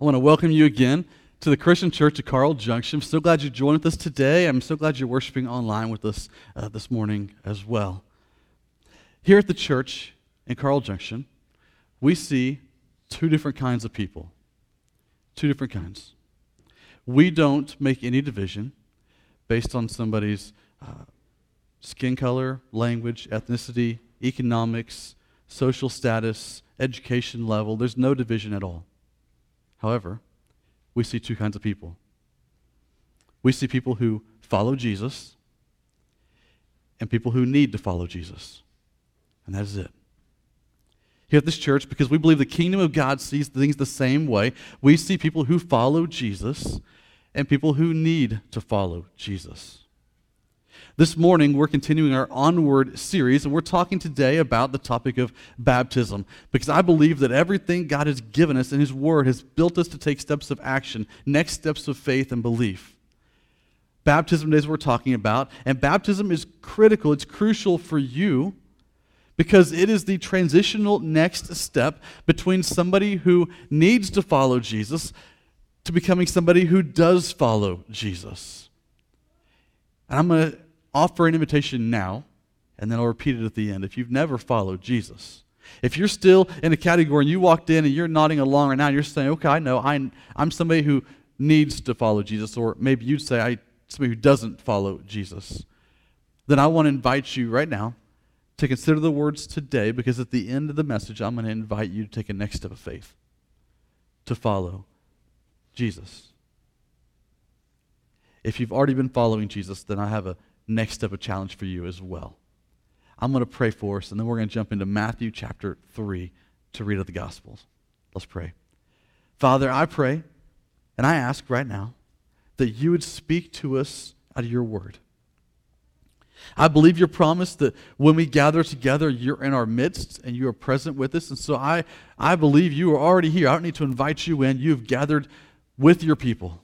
I want to welcome you again to the Christian Church at Carl Junction. I'm so glad you joined with us today. I'm so glad you're worshiping online with us uh, this morning as well. Here at the church in Carl Junction, we see two different kinds of people. Two different kinds. We don't make any division based on somebody's uh, skin color, language, ethnicity, economics, social status, education level. There's no division at all. However, we see two kinds of people. We see people who follow Jesus and people who need to follow Jesus. And that is it. Here at this church, because we believe the kingdom of God sees things the same way, we see people who follow Jesus and people who need to follow Jesus. This morning, we're continuing our Onward series, and we're talking today about the topic of baptism because I believe that everything God has given us in His Word has built us to take steps of action, next steps of faith and belief. Baptism is what we're talking about, and baptism is critical, it's crucial for you because it is the transitional next step between somebody who needs to follow Jesus to becoming somebody who does follow Jesus. And I'm going to offer an invitation now, and then I'll repeat it at the end. If you've never followed Jesus, if you're still in a category and you walked in and you're nodding along right now, you're saying, okay, I know, I'm, I'm somebody who needs to follow Jesus, or maybe you'd say, I'm somebody who doesn't follow Jesus, then I want to invite you right now to consider the words today because at the end of the message, I'm going to invite you to take a next step of faith to follow Jesus. If you've already been following Jesus, then I have a next step of challenge for you as well. I'm going to pray for us, and then we're going to jump into Matthew chapter 3 to read of the Gospels. Let's pray. Father, I pray and I ask right now that you would speak to us out of your word. I believe your promise that when we gather together, you're in our midst and you are present with us. And so I, I believe you are already here. I don't need to invite you in. You've gathered with your people.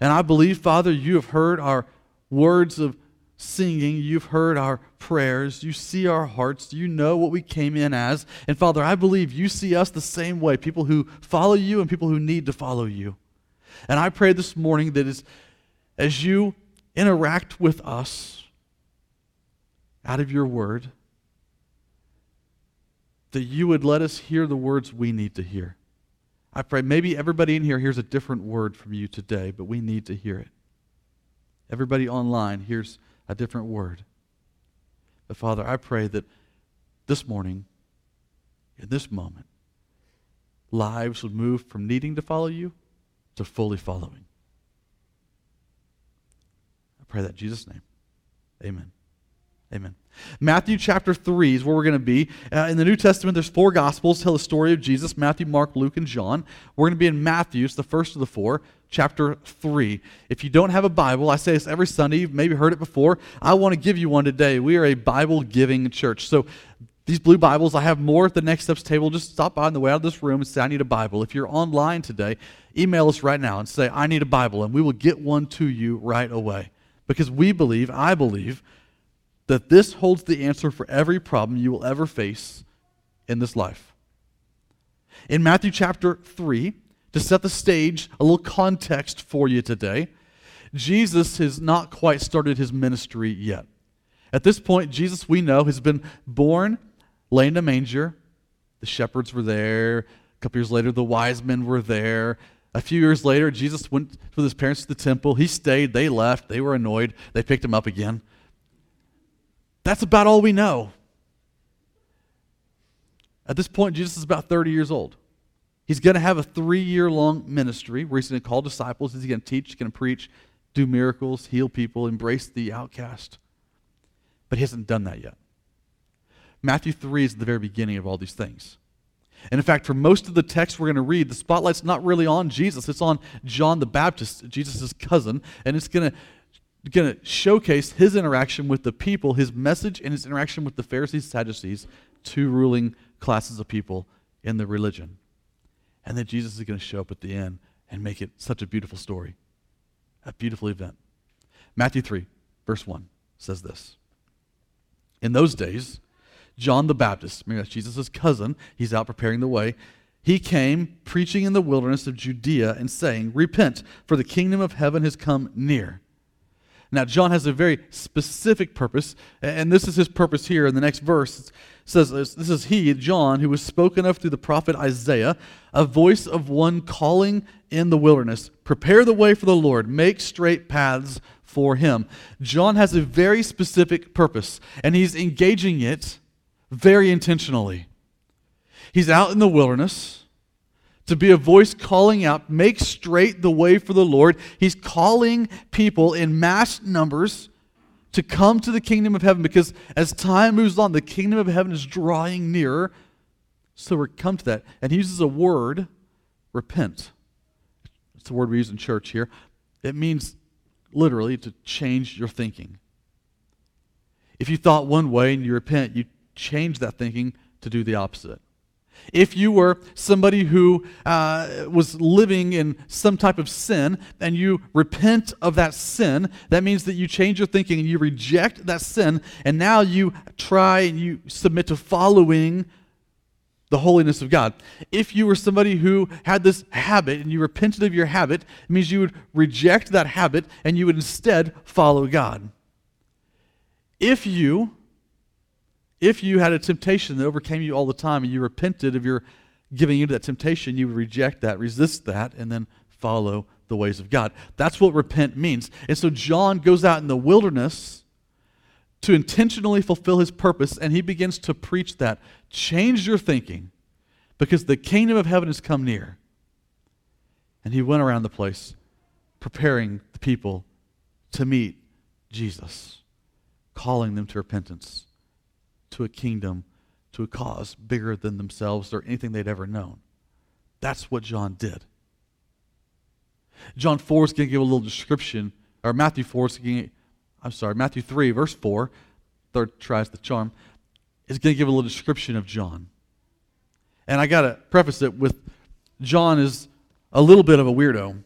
And I believe, Father, you have heard our words of singing. You've heard our prayers. You see our hearts. You know what we came in as. And Father, I believe you see us the same way people who follow you and people who need to follow you. And I pray this morning that as, as you interact with us out of your word, that you would let us hear the words we need to hear. I pray maybe everybody in here hears a different word from you today, but we need to hear it. Everybody online hears a different word. But Father, I pray that this morning, in this moment, lives would move from needing to follow you to fully following. I pray that in Jesus' name. Amen. Amen. Matthew chapter 3 is where we're going to be. Uh, in the New Testament, there's four Gospels tell the story of Jesus Matthew, Mark, Luke, and John. We're going to be in Matthew, it's the first of the four, chapter 3. If you don't have a Bible, I say this every Sunday, you've maybe heard it before. I want to give you one today. We are a Bible giving church. So these blue Bibles, I have more at the Next Steps table. Just stop by on the way out of this room and say, I need a Bible. If you're online today, email us right now and say, I need a Bible, and we will get one to you right away. Because we believe, I believe, that this holds the answer for every problem you will ever face in this life. In Matthew chapter 3, to set the stage, a little context for you today, Jesus has not quite started his ministry yet. At this point, Jesus, we know, has been born, laying in a manger. The shepherds were there. A couple years later, the wise men were there. A few years later, Jesus went with his parents to the temple. He stayed. They left. They were annoyed. They picked him up again. That's about all we know. At this point, Jesus is about 30 years old. He's going to have a three year long ministry where he's going to call disciples. He's going to teach, he's going to preach, do miracles, heal people, embrace the outcast. But he hasn't done that yet. Matthew 3 is the very beginning of all these things. And in fact, for most of the text we're going to read, the spotlight's not really on Jesus, it's on John the Baptist, Jesus' cousin, and it's going to going to showcase his interaction with the people, his message, and his interaction with the Pharisees, Sadducees, two ruling classes of people in the religion. And then Jesus is going to show up at the end and make it such a beautiful story, a beautiful event. Matthew 3, verse 1 says this In those days, John the Baptist, remember that's Jesus' cousin, he's out preparing the way. he came preaching in the wilderness of Judea and saying, Repent, for the kingdom of heaven has come near. Now, John has a very specific purpose, and this is his purpose here in the next verse. It says, This is he, John, who was spoken of through the prophet Isaiah, a voice of one calling in the wilderness, Prepare the way for the Lord, make straight paths for him. John has a very specific purpose, and he's engaging it very intentionally. He's out in the wilderness to be a voice calling out, make straight the way for the Lord. He's calling people in mass numbers to come to the kingdom of heaven because as time moves on, the kingdom of heaven is drawing nearer. So we're come to that. And he uses a word, repent. It's the word we use in church here. It means literally to change your thinking. If you thought one way and you repent, you change that thinking to do the opposite. If you were somebody who uh, was living in some type of sin and you repent of that sin, that means that you change your thinking and you reject that sin, and now you try and you submit to following the holiness of God. If you were somebody who had this habit and you repented of your habit, it means you would reject that habit and you would instead follow God. If you if you had a temptation that overcame you all the time and you repented of your giving into that temptation, you would reject that, resist that, and then follow the ways of God. That's what repent means. And so John goes out in the wilderness to intentionally fulfill his purpose, and he begins to preach that. Change your thinking because the kingdom of heaven has come near. And he went around the place preparing the people to meet Jesus, calling them to repentance to a kingdom, to a cause bigger than themselves or anything they'd ever known. That's what John did. John 4 is going to give a little description, or Matthew 4 is going to, I'm sorry, Matthew 3, verse 4, third tries the charm, is going to give a little description of John. And I got to preface it with John is a little bit of a weirdo.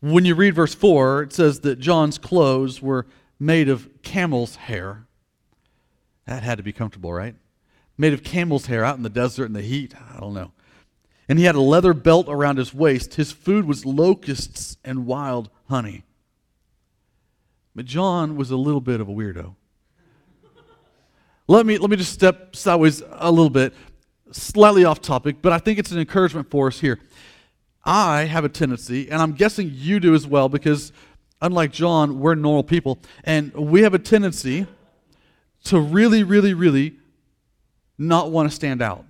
When you read verse 4, it says that John's clothes were made of camel's hair. That had to be comfortable, right? Made of camel's hair out in the desert in the heat. I don't know. And he had a leather belt around his waist. His food was locusts and wild honey. But John was a little bit of a weirdo. let, me, let me just step sideways a little bit, slightly off topic, but I think it's an encouragement for us here. I have a tendency, and I'm guessing you do as well, because unlike John, we're normal people, and we have a tendency to really, really, really not want to stand out.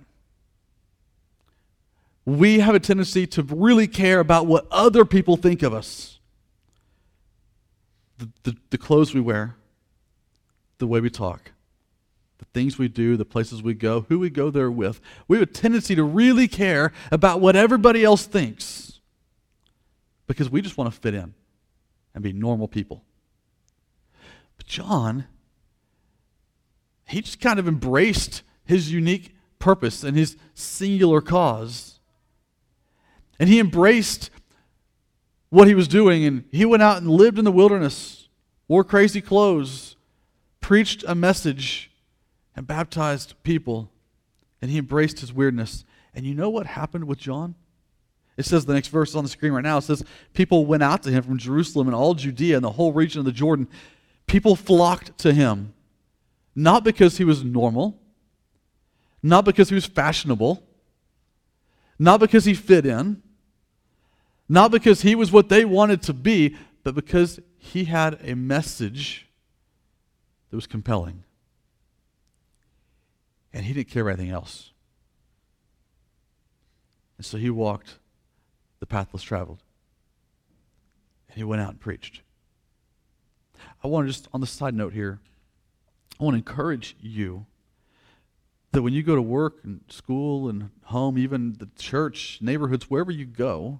We have a tendency to really care about what other people think of us. The, the, the, clothes we wear, the way we talk, the things we do, the places we go, who we go there with. We have a tendency to really care about what everybody else thinks because we just want to fit in and be normal people. But John he just kind of embraced his unique purpose and his singular cause. And he embraced what he was doing, and he went out and lived in the wilderness, wore crazy clothes, preached a message, and baptized people. And he embraced his weirdness. And you know what happened with John? It says the next verse on the screen right now. It says, People went out to him from Jerusalem and all Judea and the whole region of the Jordan. People flocked to him not because he was normal, not because he was fashionable, not because he fit in, not because he was what they wanted to be, but because he had a message that was compelling. And he didn't care about anything else. And so he walked the path less traveled. And he went out and preached. I want to just, on the side note here, I want to encourage you that when you go to work and school and home, even the church, neighborhoods, wherever you go,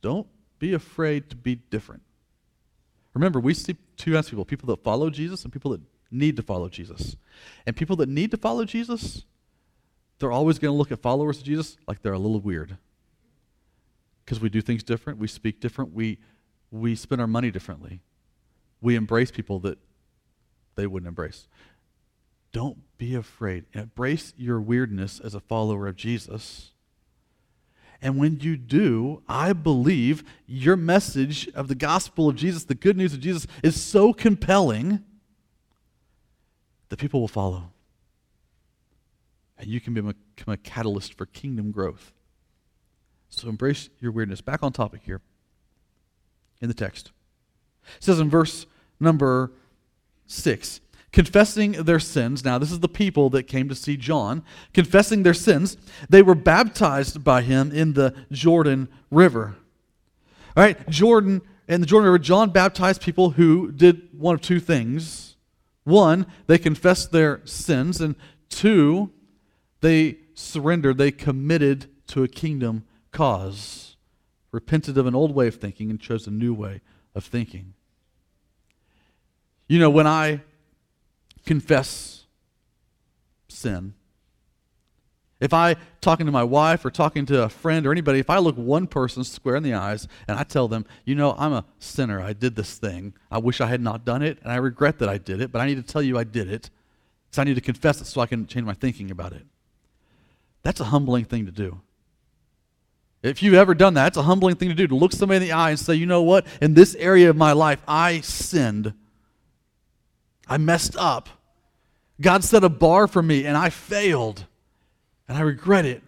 don't be afraid to be different. Remember, we see two kinds of people people that follow Jesus and people that need to follow Jesus. And people that need to follow Jesus, they're always going to look at followers of Jesus like they're a little weird. Because we do things different, we speak different, we, we spend our money differently. We embrace people that they wouldn't embrace. Don't be afraid. Embrace your weirdness as a follower of Jesus. And when you do, I believe your message of the gospel of Jesus, the good news of Jesus, is so compelling that people will follow. And you can become a catalyst for kingdom growth. So embrace your weirdness. Back on topic here in the text. It says in verse number 6 confessing their sins. Now, this is the people that came to see John. Confessing their sins, they were baptized by him in the Jordan River. All right, Jordan, in the Jordan River, John baptized people who did one of two things. One, they confessed their sins, and two, they surrendered, they committed to a kingdom cause, repented of an old way of thinking, and chose a new way of thinking. You know, when I confess sin. If I talking to my wife or talking to a friend or anybody, if I look one person square in the eyes and I tell them, you know, I'm a sinner, I did this thing. I wish I had not done it, and I regret that I did it, but I need to tell you I did it. So I need to confess it so I can change my thinking about it. That's a humbling thing to do. If you've ever done that, it's a humbling thing to do to look somebody in the eye and say, you know what, in this area of my life, I sinned. I messed up. God set a bar for me and I failed. And I regret it.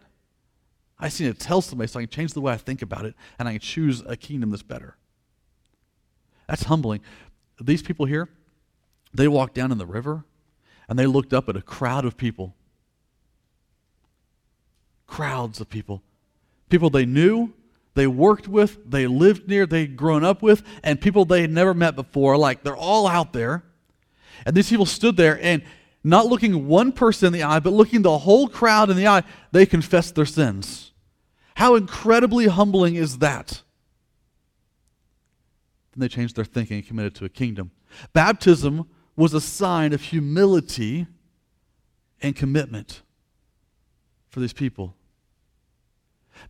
I just need to tell somebody so I can change the way I think about it and I can choose a kingdom that's better. That's humbling. These people here, they walked down in the river and they looked up at a crowd of people. Crowds of people. People they knew, they worked with, they lived near, they'd grown up with, and people they had never met before. Like they're all out there. And these people stood there and not looking one person in the eye, but looking the whole crowd in the eye, they confessed their sins. How incredibly humbling is that? Then they changed their thinking and committed to a kingdom. Baptism was a sign of humility and commitment for these people.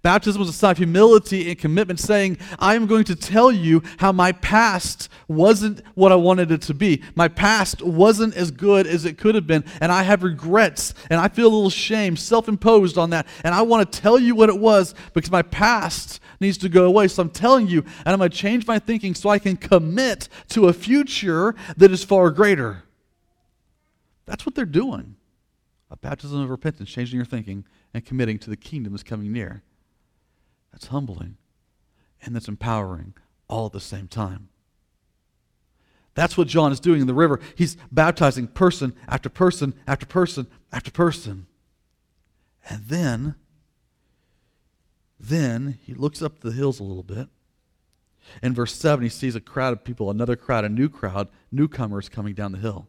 Baptism was a sign of humility and commitment, saying, I am going to tell you how my past wasn't what I wanted it to be. My past wasn't as good as it could have been, and I have regrets, and I feel a little shame, self imposed on that. And I want to tell you what it was because my past needs to go away. So I'm telling you, and I'm going to change my thinking so I can commit to a future that is far greater. That's what they're doing. A baptism of repentance, changing your thinking and committing to the kingdom that's coming near. That's humbling and that's empowering all at the same time. That's what John is doing in the river. He's baptizing person after person after person after person. And then, then he looks up the hills a little bit. In verse 7, he sees a crowd of people, another crowd, a new crowd, newcomers coming down the hill.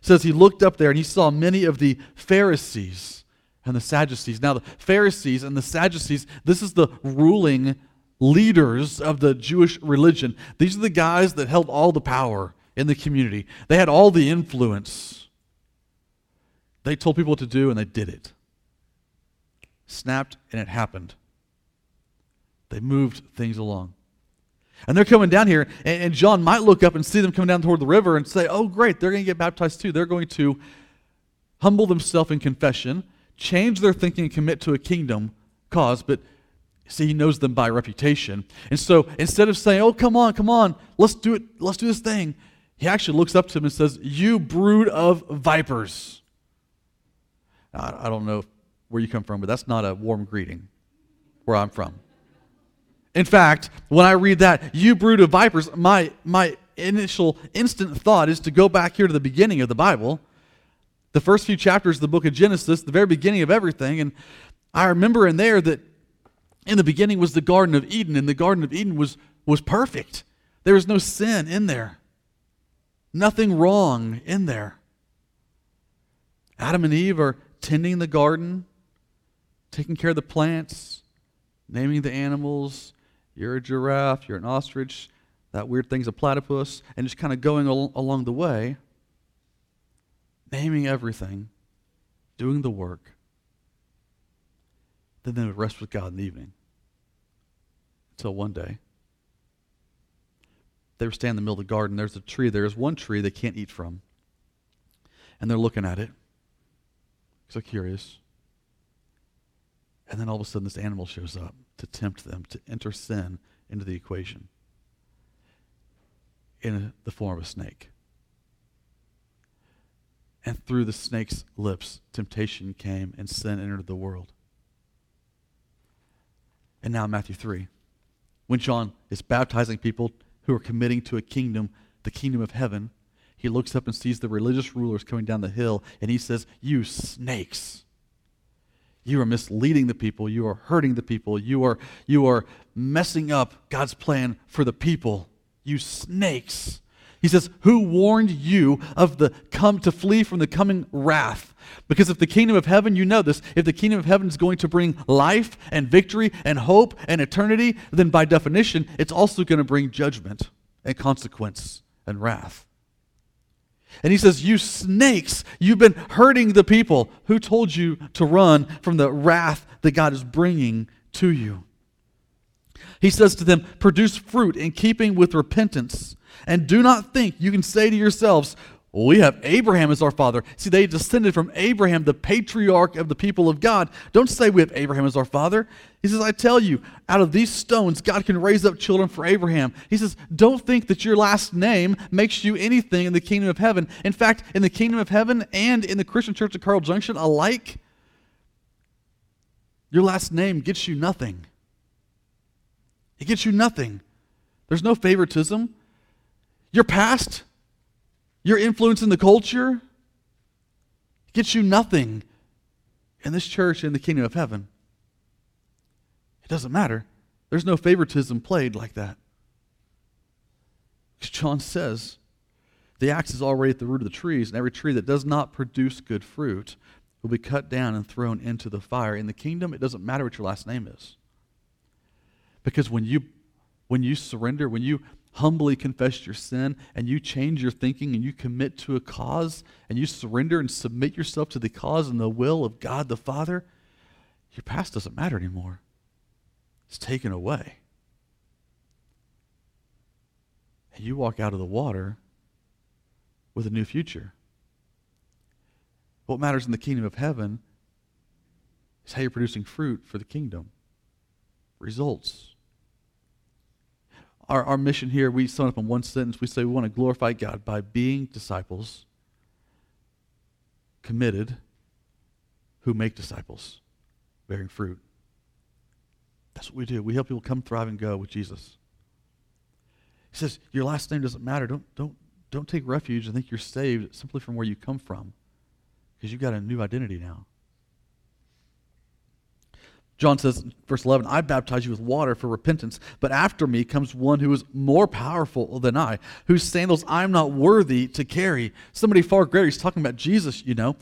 It says he looked up there and he saw many of the Pharisees and the Sadducees. Now, the Pharisees and the Sadducees, this is the ruling leaders of the Jewish religion. These are the guys that held all the power in the community, they had all the influence. They told people what to do, and they did it. Snapped, and it happened. They moved things along. And they're coming down here, and, and John might look up and see them coming down toward the river and say, Oh, great, they're going to get baptized too. They're going to humble themselves in confession change their thinking and commit to a kingdom cause, but see, he knows them by reputation. And so instead of saying, Oh, come on, come on, let's do it, let's do this thing, he actually looks up to him and says, You brood of vipers. I, don't know where you come from, but that's not a warm greeting where I'm from. In fact, when I read that, you brood of vipers, my, my initial instant thought is to go back here to the beginning of the Bible the first few chapters of the book of Genesis, the very beginning of everything. And I remember in there that in the beginning was the Garden of Eden, and the Garden of Eden was, was perfect. There was no sin in there, nothing wrong in there. Adam and Eve are tending the garden, taking care of the plants, naming the animals. You're a giraffe, you're an ostrich, that weird thing's a platypus, and just kind of going al- along the way naming everything, doing the work. Then they would rest with God in the evening. Until one day, they were standing in the middle of the garden. There's a tree. There's one tree they can't eat from. and they're looking at it. So curious. And then all of a sudden, this animal shows up to tempt them to enter sin into the equation in the form of a snake. And through the snake's lips, temptation came and sin entered the world. And now, Matthew 3, when John is baptizing people who are committing to a kingdom, the kingdom of heaven, he looks up and sees the religious rulers coming down the hill, and he says, You snakes. You are misleading the people. You are hurting the people. You are, you are messing up God's plan for the people. You snakes. He says, Who warned you of the come to flee from the coming wrath? Because if the kingdom of heaven, you know this, if the kingdom of heaven is going to bring life and victory and hope and eternity, then by definition, it's also going to bring judgment and consequence and wrath. And he says, You snakes, you've been hurting the people. Who told you to run from the wrath that God is bringing to you? He says to them, Produce fruit in keeping with repentance. And do not think you can say to yourselves, we have Abraham as our father. See, they descended from Abraham, the patriarch of the people of God. Don't say we have Abraham as our father. He says, I tell you, out of these stones, God can raise up children for Abraham. He says, don't think that your last name makes you anything in the kingdom of heaven. In fact, in the kingdom of heaven and in the Christian church of Carl Junction alike, your last name gets you nothing. It gets you nothing. There's no favoritism. Your past, your influence in the culture, gets you nothing in this church in the kingdom of heaven. It doesn't matter. There's no favoritism played like that. Because John says the axe is already at the root of the trees, and every tree that does not produce good fruit will be cut down and thrown into the fire. In the kingdom, it doesn't matter what your last name is. Because when you when you surrender, when you humbly confess your sin and you change your thinking and you commit to a cause and you surrender and submit yourself to the cause and the will of God the Father, your past doesn't matter anymore. It's taken away. And you walk out of the water with a new future. What matters in the kingdom of heaven is how you're producing fruit for the kingdom. Results our, our mission here, we sum it up in one sentence. We say we want to glorify God by being disciples, committed, who make disciples, bearing fruit. That's what we do. We help people come, thrive, and go with Jesus. He says, Your last name doesn't matter. Don't, don't, don't take refuge and think you're saved simply from where you come from, because you've got a new identity now. John says, verse 11, I baptize you with water for repentance, but after me comes one who is more powerful than I, whose sandals I am not worthy to carry. Somebody far greater. He's talking about Jesus, you know.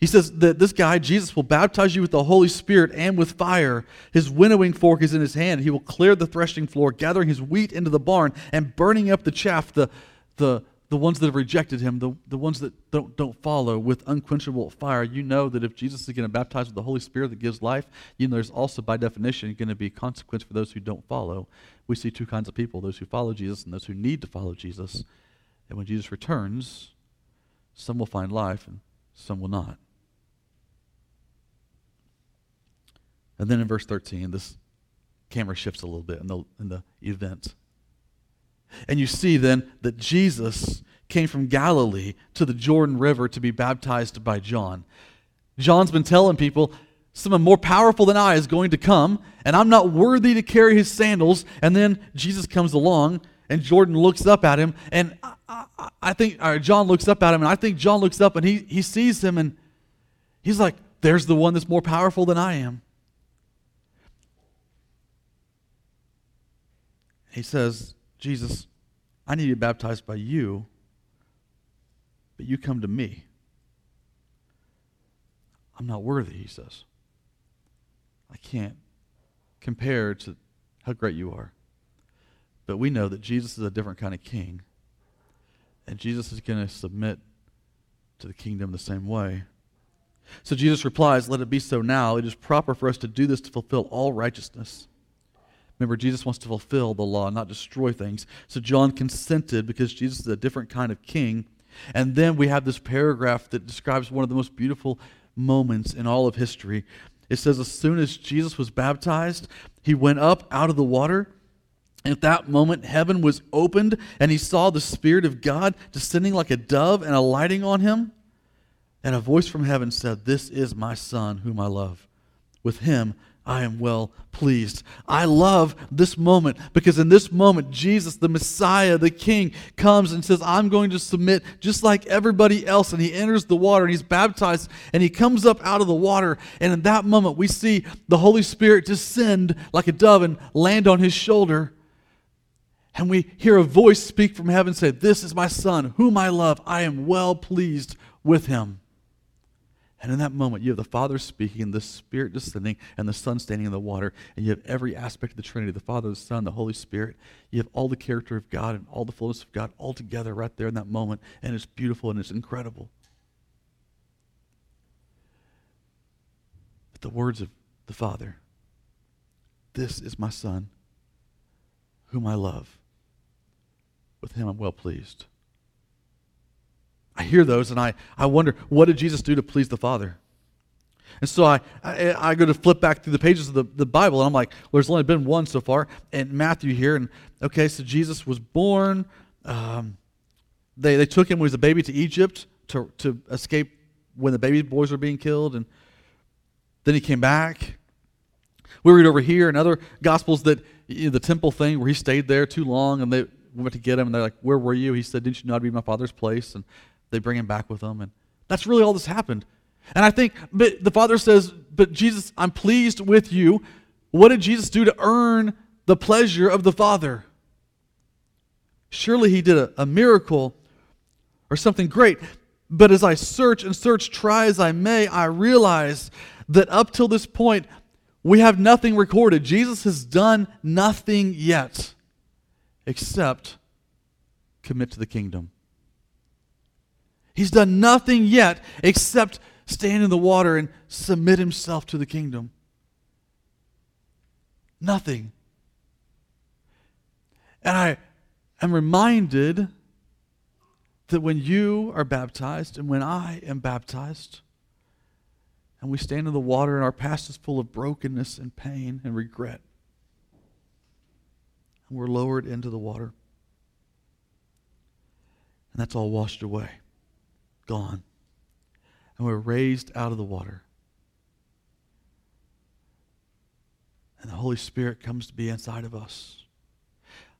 He says that this guy, Jesus, will baptize you with the Holy Spirit and with fire. His winnowing fork is in his hand. He will clear the threshing floor, gathering his wheat into the barn and burning up the chaff, the, the, the ones that have rejected him, the, the ones that don't, don't follow with unquenchable fire, you know that if Jesus is going to baptize with the Holy Spirit that gives life, you know there's also, by definition, going to be consequence for those who don't follow. We see two kinds of people those who follow Jesus and those who need to follow Jesus. And when Jesus returns, some will find life and some will not. And then in verse 13, this camera shifts a little bit in the, in the event. And you see then that Jesus came from Galilee to the Jordan River to be baptized by John. John's been telling people, someone more powerful than I is going to come, and I'm not worthy to carry his sandals. And then Jesus comes along, and Jordan looks up at him, and I, I, I think John looks up at him, and I think John looks up and he, he sees him, and he's like, There's the one that's more powerful than I am. He says, Jesus, I need to be baptized by you, but you come to me. I'm not worthy, he says. I can't compare to how great you are. But we know that Jesus is a different kind of king. And Jesus is going to submit to the kingdom the same way. So Jesus replies, Let it be so now. It is proper for us to do this to fulfill all righteousness. Remember, Jesus wants to fulfill the law, not destroy things. So John consented because Jesus is a different kind of king. And then we have this paragraph that describes one of the most beautiful moments in all of history. It says, As soon as Jesus was baptized, he went up out of the water. At that moment, heaven was opened, and he saw the Spirit of God descending like a dove and alighting on him. And a voice from heaven said, This is my Son, whom I love. With him I am well pleased. I love this moment because in this moment, Jesus, the Messiah, the King, comes and says, I'm going to submit just like everybody else. And he enters the water and he's baptized and he comes up out of the water. And in that moment, we see the Holy Spirit descend like a dove and land on his shoulder. And we hear a voice speak from heaven say, This is my Son, whom I love. I am well pleased with him. And in that moment, you have the Father speaking, the Spirit descending, and the Son standing in the water. And you have every aspect of the Trinity the Father, the Son, the Holy Spirit. You have all the character of God and all the fullness of God all together right there in that moment. And it's beautiful and it's incredible. But the words of the Father This is my Son, whom I love. With him I'm well pleased. I hear those and I, I wonder, what did Jesus do to please the Father? And so I, I, I, go to flip back through the pages of the, the Bible, and I'm like, well, there's only been one so far, and Matthew here. And okay, so Jesus was born. Um, they, they took him when he was a baby to Egypt to, to escape when the baby boys were being killed. And then he came back. We read over here in other Gospels that you know, the temple thing where he stayed there too long, and they went to get him, and they're like, Where were you? He said, Didn't you know I'd be my father's place? And they bring him back with them. And that's really all that's happened. And I think but the Father says, But Jesus, I'm pleased with you. What did Jesus do to earn the pleasure of the Father? Surely he did a, a miracle or something great. But as I search and search, try as I may, I realize that up till this point, we have nothing recorded. Jesus has done nothing yet except commit to the kingdom. He's done nothing yet except stand in the water and submit himself to the kingdom. Nothing. And I am reminded that when you are baptized and when I am baptized, and we stand in the water and our past is full of brokenness and pain and regret, and we're lowered into the water, and that's all washed away gone. And we're raised out of the water. And the Holy Spirit comes to be inside of us.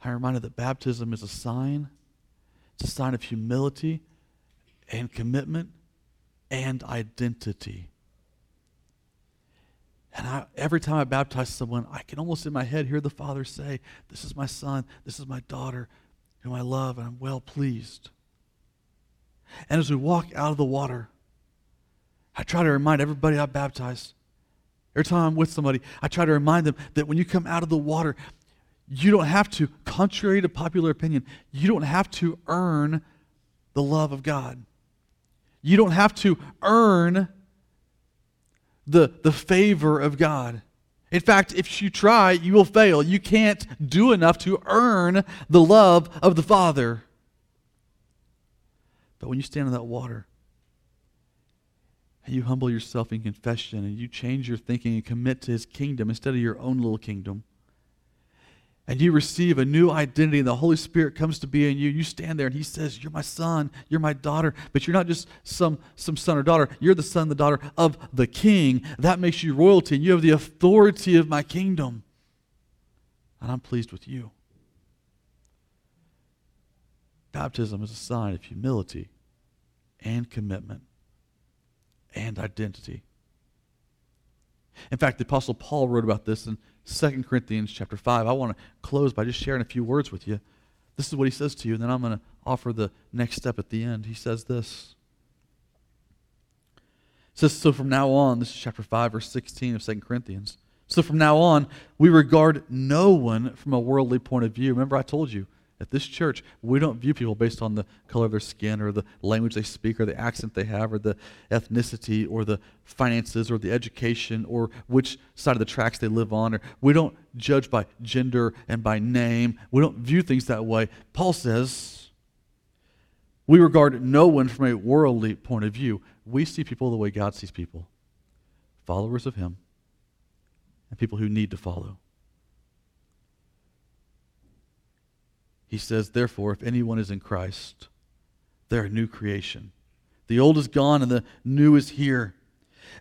I'm reminded that baptism is a sign. It's a sign of humility and commitment and identity. And I, every time I baptize someone, I can almost in my head hear the Father say, This is my son, this is my daughter, whom I love, and I'm well pleased. And as we walk out of the water, I try to remind everybody I baptize. Every time I'm with somebody, I try to remind them that when you come out of the water, you don't have to, contrary to popular opinion, you don't have to earn the love of God. You don't have to earn the, the favor of God. In fact, if you try, you will fail. You can't do enough to earn the love of the Father. But when you stand in that water and you humble yourself in confession and you change your thinking and commit to his kingdom instead of your own little kingdom, and you receive a new identity and the Holy Spirit comes to be in you, you stand there and he says, You're my son, you're my daughter, but you're not just some, some son or daughter, you're the son, the daughter of the king. That makes you royalty, and you have the authority of my kingdom. And I'm pleased with you. Baptism is a sign of humility and commitment and identity. In fact, the Apostle Paul wrote about this in 2 Corinthians chapter 5. I want to close by just sharing a few words with you. This is what he says to you, and then I'm going to offer the next step at the end. He says this. Says, So from now on, this is chapter 5, verse 16 of 2 Corinthians. So from now on, we regard no one from a worldly point of view. Remember, I told you, at this church, we don't view people based on the color of their skin or the language they speak or the accent they have or the ethnicity or the finances or the education or which side of the tracks they live on. Or we don't judge by gender and by name. We don't view things that way. Paul says, We regard no one from a worldly point of view. We see people the way God sees people followers of Him and people who need to follow. He says, Therefore, if anyone is in Christ, they're a new creation. The old is gone and the new is here.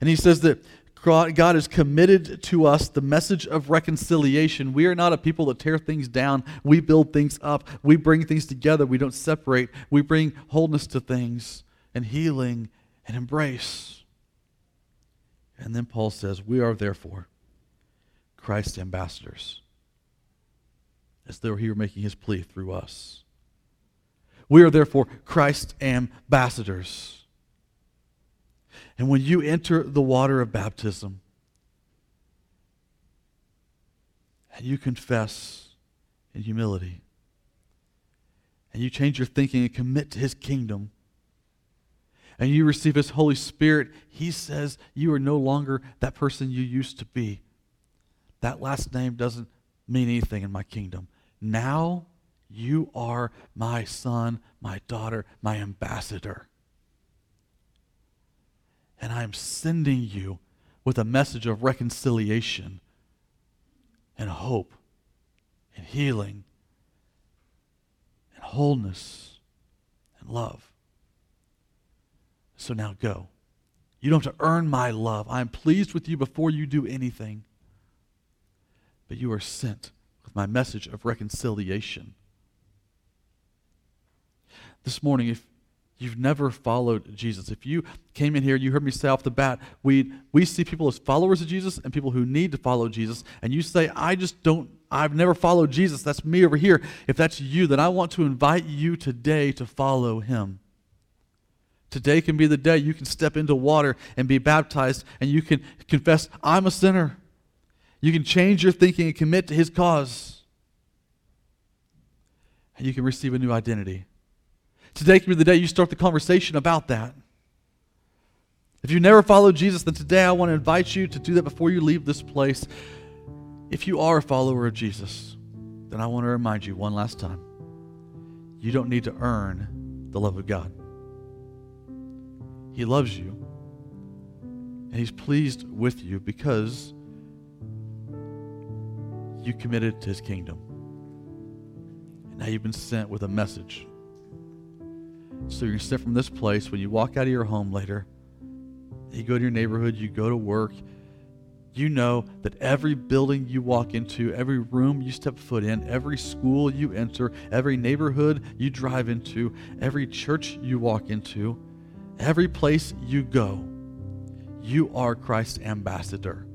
And he says that God has committed to us the message of reconciliation. We are not a people that tear things down. We build things up. We bring things together. We don't separate. We bring wholeness to things and healing and embrace. And then Paul says, We are therefore Christ's ambassadors, as though he were making his plea through us. We are therefore Christ's ambassadors. And when you enter the water of baptism and you confess in humility and you change your thinking and commit to his kingdom and you receive his Holy Spirit, he says you are no longer that person you used to be. That last name doesn't mean anything in my kingdom. Now you are my son, my daughter, my ambassador and I am sending you with a message of reconciliation and hope and healing and wholeness and love. So now go. You don't have to earn my love. I am pleased with you before you do anything. But you are sent my message of reconciliation. This morning, if you've never followed Jesus. If you came in here, you heard me say off the bat, we, we see people as followers of Jesus and people who need to follow Jesus, and you say, I just don't, I've never followed Jesus. That's me over here. If that's you, then I want to invite you today to follow him. Today can be the day you can step into water and be baptized, and you can confess, I'm a sinner. You can change your thinking and commit to his cause. And you can receive a new identity. Today can be the day you start the conversation about that. If you never followed Jesus, then today I want to invite you to do that before you leave this place. If you are a follower of Jesus, then I want to remind you one last time you don't need to earn the love of God. He loves you, and He's pleased with you because you committed to His kingdom. And now you've been sent with a message so you're sit from this place when you walk out of your home later, you go to your neighborhood, you go to work, you know that every building you walk into, every room you step foot in, every school you enter, every neighborhood you drive into, every church you walk into, every place you go, you are Christ's ambassador.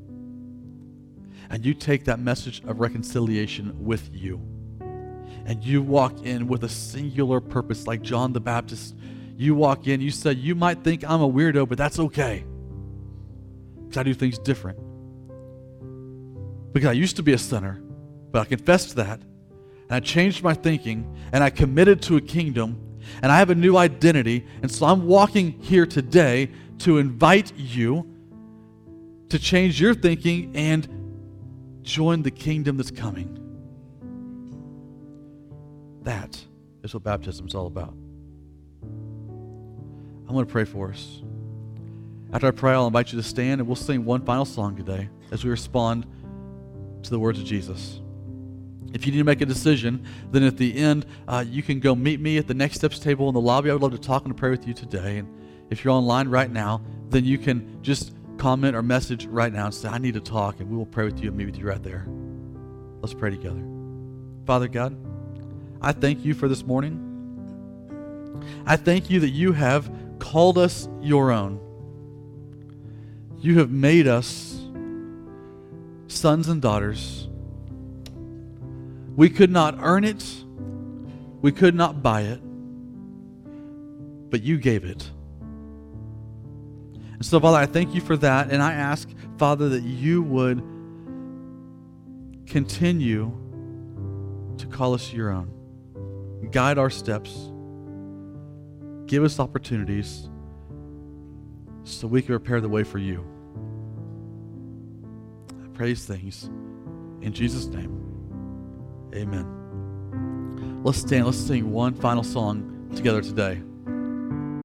And you take that message of reconciliation with you and you walk in with a singular purpose, like John the Baptist. You walk in, you say, You might think I'm a weirdo, but that's okay. Because I do things different. Because I used to be a sinner, but I confessed that, and I changed my thinking, and I committed to a kingdom, and I have a new identity. And so I'm walking here today to invite you to change your thinking and join the kingdom that's coming. That is what baptism is all about. I'm going to pray for us. After I pray, I'll invite you to stand and we'll sing one final song today as we respond to the words of Jesus. If you need to make a decision, then at the end, uh, you can go meet me at the Next Steps table in the lobby. I would love to talk and pray with you today. And if you're online right now, then you can just comment or message right now and say, I need to talk, and we will pray with you and meet with you right there. Let's pray together. Father God, I thank you for this morning. I thank you that you have called us your own. You have made us sons and daughters. We could not earn it, we could not buy it, but you gave it. And so, Father, I thank you for that. And I ask, Father, that you would continue to call us your own guide our steps, give us opportunities so we can prepare the way for you. I praise things in Jesus' name. Amen. Let's stand, let's sing one final song together today.